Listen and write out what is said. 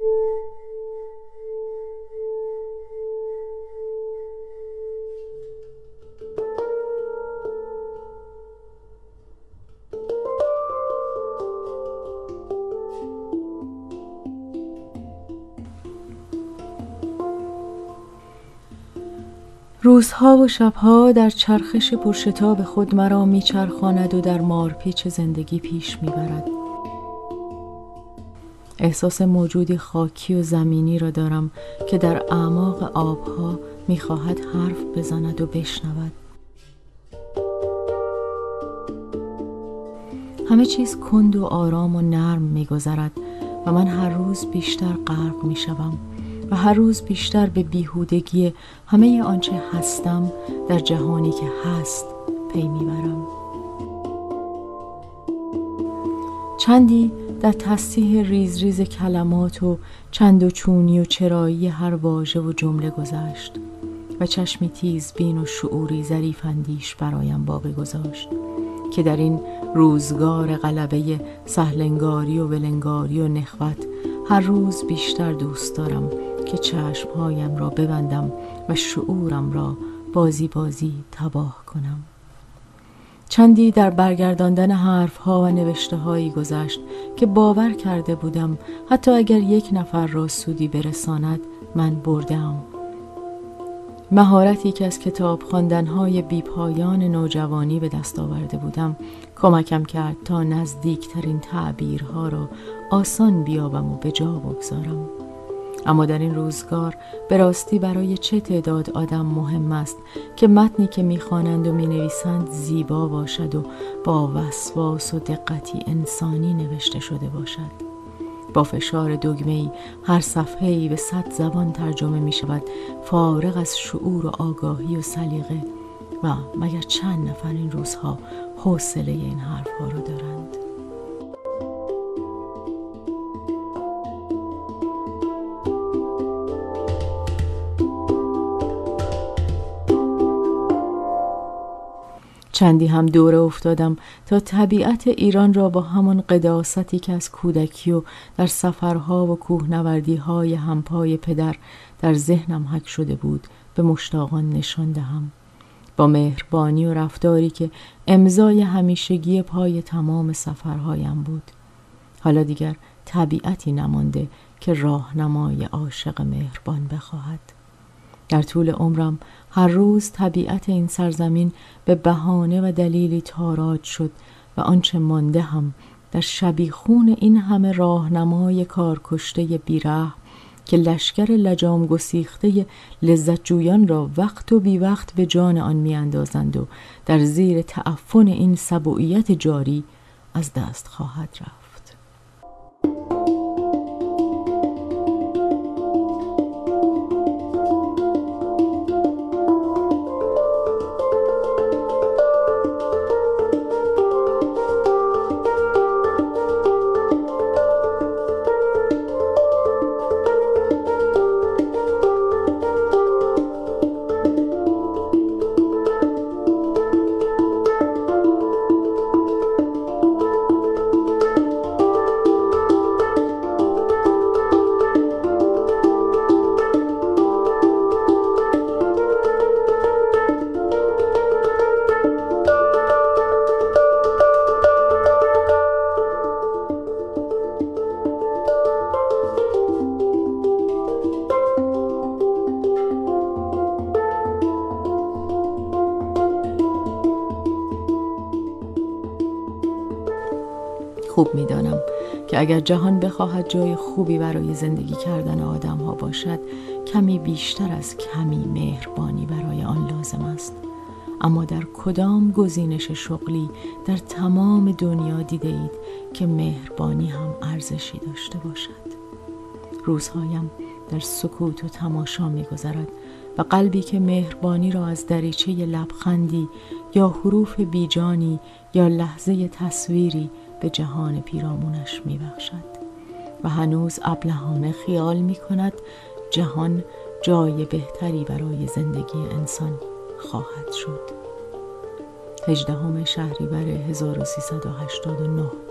روزها و شبها در چرخش پرشتاب خود مرا میچرخاند و در مارپیچ زندگی پیش می‌برد. احساس موجودی خاکی و زمینی را دارم که در اعماق آبها می‌خواهد حرف بزند و بشنود. همه چیز کند و آرام و نرم میگذرد و من هر روز بیشتر غرق می‌شوم و هر روز بیشتر به بیهودگی همه آنچه هستم در جهانی که هست پی می‌برم. چندی در تصحیح ریز ریز کلمات و چند و چونی و چرایی هر واژه و جمله گذشت و چشمی تیز بین و شعوری ظریف اندیش برایم باقی گذاشت که در این روزگار غلبه سهلنگاری و ولنگاری و نخوت هر روز بیشتر دوست دارم که چشمهایم را ببندم و شعورم را بازی بازی تباه کنم. چندی در برگرداندن حرفها و نوشته هایی گذشت که باور کرده بودم حتی اگر یک نفر را سودی برساند من بردم مهارتی که از کتاب خواندنهای بیپایان نوجوانی به دست آورده بودم کمکم کرد تا نزدیکترین تعبیرها را آسان بیابم و به جا بگذارم. اما در این روزگار به راستی برای چه تعداد آدم مهم است که متنی که می‌خوانند و می‌نویسند زیبا باشد و با وسواس و دقتی انسانی نوشته شده باشد. با فشار دگمه هر صفحه ای به صد زبان ترجمه می شود فارغ از شعور و آگاهی و سلیقه. و مگر چند نفر این روزها حوصله این حرفها را دارند؟ چندی هم دوره افتادم تا طبیعت ایران را با همان قداستی که از کودکی و در سفرها و کوهنوردی های همپای پدر در ذهنم حک شده بود به مشتاقان نشان دهم. با مهربانی و رفتاری که امضای همیشگی پای تمام سفرهایم بود. حالا دیگر طبیعتی نمانده که راهنمای عاشق مهربان بخواهد. در طول عمرم هر روز طبیعت این سرزمین به بهانه و دلیلی تاراج شد و آنچه مانده هم در شبیخون این همه راهنمای کارکشته بیره که لشکر لجام گسیخته لذت جویان را وقت و بی وقت به جان آن میاندازند و در زیر تعفن این سبوعیت جاری از دست خواهد رفت. خوب می‌دانم که اگر جهان بخواهد جای خوبی برای زندگی کردن آدم ها باشد کمی بیشتر از کمی مهربانی برای آن لازم است. اما در کدام گزینش شغلی در تمام دنیا دیده اید که مهربانی هم ارزشی داشته باشد؟ روزهایم در سکوت و تماشا میگذرد و قلبی که مهربانی را از دریچه لبخندی یا حروف بیجانی یا لحظه تصویری به جهان پیرامونش می بخشد و هنوز ابلهانه خیال می کند جهان جای بهتری برای زندگی انسان خواهد شد. هجدهم شهریور 1389